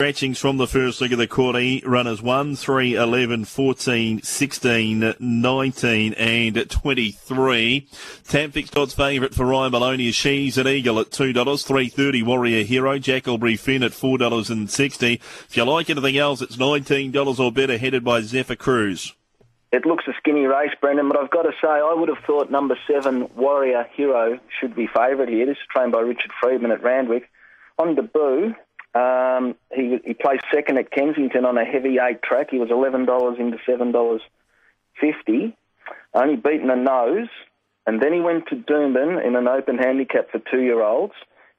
Scratchings from the first leg of the quarter. Eh? Runners 1, 3, 11, 14, 16, 19 and 23. TAB fixed favourite for Ryan Maloney is She's an Eagle at $2. 3.30 Warrior Hero. Jackalbury Finn at $4.60. If you like anything else, it's $19 or better headed by Zephyr Cruz. It looks a skinny race, Brendan, but I've got to say, I would have thought number seven, Warrior Hero, should be favourite here. This is trained by Richard Freedman at Randwick. On debut, um, he, he placed second at Kensington on a heavy eight track. He was $11 into $7.50, only beaten a nose. And then he went to Doomben in an open handicap for two year olds.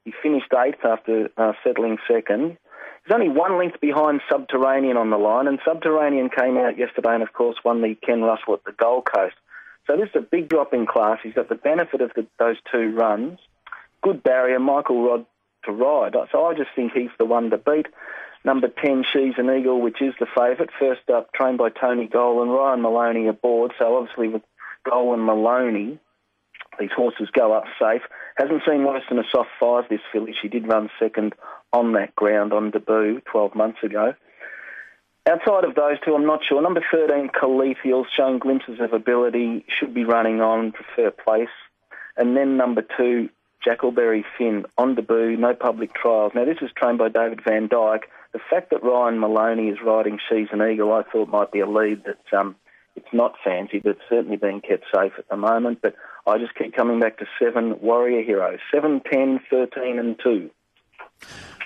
He finished eighth after uh, settling second. He's only one length behind Subterranean on the line, and Subterranean came out yesterday and, of course, won the Ken Russell at the Gold Coast. So this is a big drop in class. He's got the benefit of the, those two runs. Good barrier. Michael Rodd to ride. So I just think he's the one to beat. Number 10, She's an Eagle, which is the favourite. First up, trained by Tony Gollan, and Ryan Maloney aboard. So obviously with Gollan Maloney, these horses go up safe. Hasn't seen worse than a soft five this filly. She did run second on that ground on debut 12 months ago. Outside of those two, I'm not sure. Number 13, Calithiel, showing glimpses of ability, should be running on, prefer place. And then number two, Jackalberry Finn on debut, no public trials. Now, this was trained by David Vandyke. The fact that Ryan Maloney is riding She's an Eagle, I thought might be a lead that um, it's not fancy, but certainly being kept safe at the moment. But I just keep coming back to seven Warrior Heroes 7, 10, 13, and 2.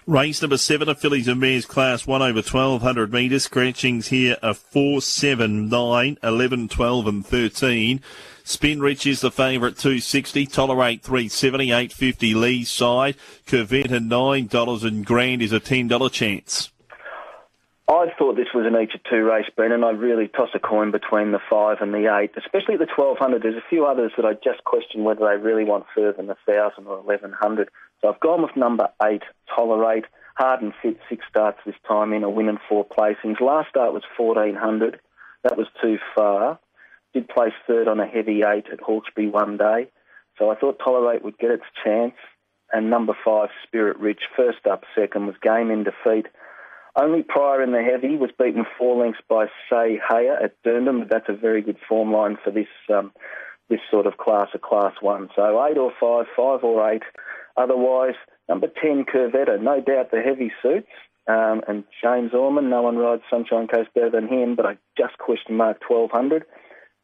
Race number seven, a fillies and mares class one over 1200 metres. Scratchings here are 4, 7, 9, 11, 12 and 13. Spin Rich is the favourite, 260. Tolerate 370, 850 Lee's side. Curvetta $9 and Grand is a $10 chance. I thought this was an each of two race, Brendan. I really toss a coin between the five and the eight, especially the 1200. There's a few others that I just question whether they really want further than the 1000 or 1100. So I've gone with number eight, Tolerate. Hard and fit, six starts this time in, a win and four placings. Last start was 1400. That was too far. Did place third on a heavy eight at Hawkesbury one day. So I thought Tolerate would get its chance. And number five, Spirit Rich, first up, second, was game in defeat. Only prior in the heavy was beaten four lengths by Say Hayer at but that's a very good form line for this um, this sort of class, a class one. So eight or five, five or eight. Otherwise, number ten Curvetta, no doubt the heavy suits. Um, and James Orman, no one rides Sunshine Coast better than him, but I just question mark 1200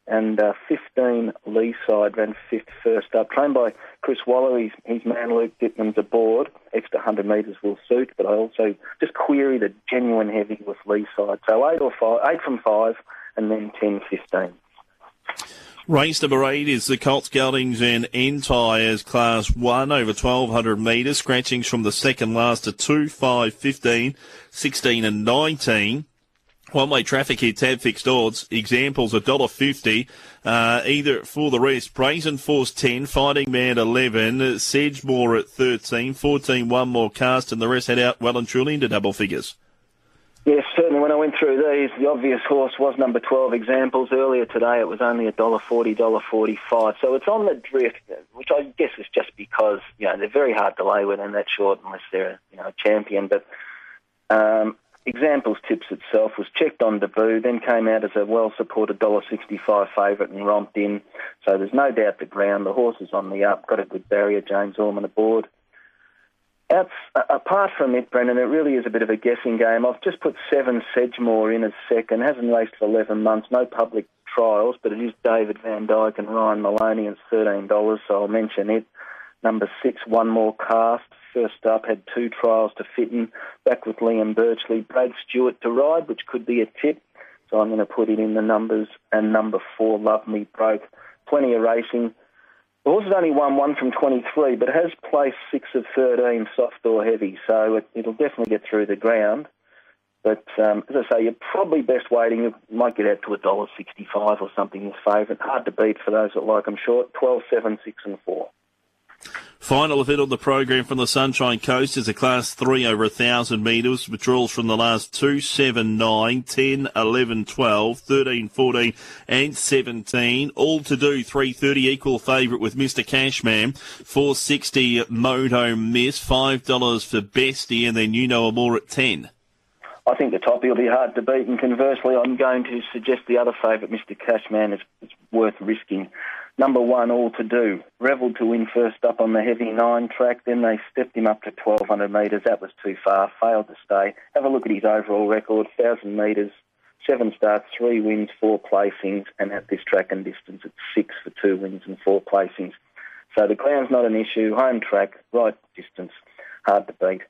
and uh, 15 Lee side ran fifth first up. Trained by Chris Waller, his, his man Luke Dittman's aboard. Extra 100 metres will suit, but I also just query the genuine heavy with Lee side. So 8 or 5, 8 from 5, and then 10, 15. Race number eight is the Colts Geldings and Entires Class 1 over 1200 metres. Scratchings from the second last to 2, 5, 15, 16 and 19. One way traffic here, tab fixed odds. Examples $1.50, uh, either for the rest. Brazen Force 10, Fighting Man 11, Sedgemore at 13, 14 one more cast, and the rest head out well and truly into double figures. Yes, certainly. When I went through these, the obvious horse was number 12 examples. Earlier today, it was only $1.40, $1.45. So it's on the drift, which I guess is just because, you know, they're very hard to lay with in that short unless they're, you know, a champion. But um, Examples Tips itself was checked on debut, then came out as a well-supported $1.65 favourite and romped in. So there's no doubt the ground. The horse is on the up, got a good barrier, James Orman aboard. Outs, apart from it, Brendan, it really is a bit of a guessing game. I've just put seven Sedgemore in as second. Hasn't raced for 11 months. No public trials, but it is David Vandyke and Ryan Maloney. and It's $13, so I'll mention it. Number six, One More Cast first up, had two trials to fit in, back with Liam Birchley, Brad Stewart to ride, which could be a tip. So I'm going to put it in the numbers. And number four, Love Me Broke. Plenty of racing. The horse has only won one from 23, but has placed six of 13 soft or heavy, so it, will definitely get through the ground. But um, as I say, you're probably best waiting. You might get out to a dollar sixty-five or something. His favourite, hard to beat for those that like them short. 12, 7, 6 and 4. Final event on the program from the Sunshine Coast is a Class 3 over 1,000 metres. Withdrawals from the last 2, 7, 9, 10, 11, 12, 13, 14 and 17. All to do 3.30 equal favourite with Mr. Cashman. 4.60 Moto Miss. $5 for Bestie and then you know more at 10. I think the top will be hard to beat, and conversely, I'm going to suggest the other favourite, Mr. Cashman, is, is worth risking. Number one, all to do. Revel to win first up on the heavy nine track, then they stepped him up to 1200 metres. That was too far, failed to stay. Have a look at his overall record 1,000 metres, seven starts, three wins, four placings, and at this track and distance, it's six for two wins and four placings. So the ground's not an issue, home track, right distance, hard to beat.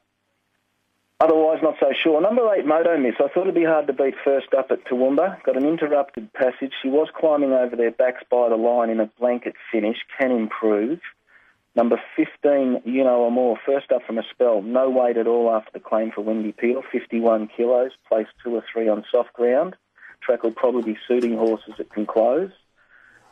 Otherwise, not so sure. Number eight, Moto Miss. I thought it'd be hard to beat first up at Toowoomba. Got an interrupted passage. She was climbing over their backs by the line in a blanket finish. Can improve. Number 15, you know or more. First up from a spell. No weight at all after the claim for Wendy Peel. 51 kilos. Placed two or three on soft ground. Track will probably be suiting horses that can close.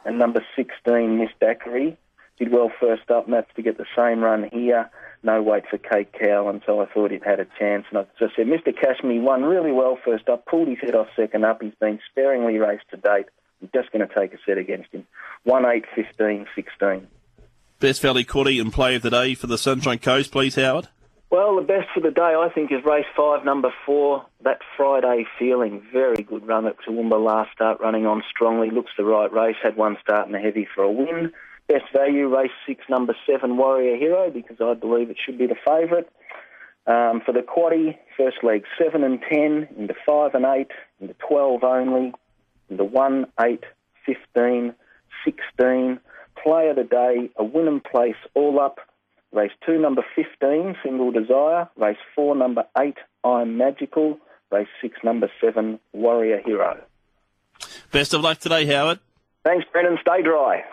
And number 16, Miss Daiquiri. Did well first up, and that's to get the same run here no weight for Kate Cowan, so I thought he'd had a chance. And I just said, Mr. Cashman won really well first up, pulled his head off second up. He's been sparingly raced to date. I'm just going to take a set against him. 1 8 15 16. Best Valley Cotty and play of the day for the Sunshine Coast, please, Howard. Well, the best for the day, I think, is race five, number four. That Friday feeling, very good run at Toowoomba last start, running on strongly. Looks the right race. Had one start in the heavy for a win. Best value, race six, number seven, Warrior Hero, because I believe it should be the favourite. Um, for the quaddy, first leg seven and ten, into five and eight, into twelve only, into one, eight, fifteen, sixteen. Play of the day, a win and place, all up. Race two, number fifteen, Single Desire. Race four, number eight, I'm Magical. Race six, number seven, Warrior Hero. Best of luck today, Howard. Thanks, Brendan. Stay dry.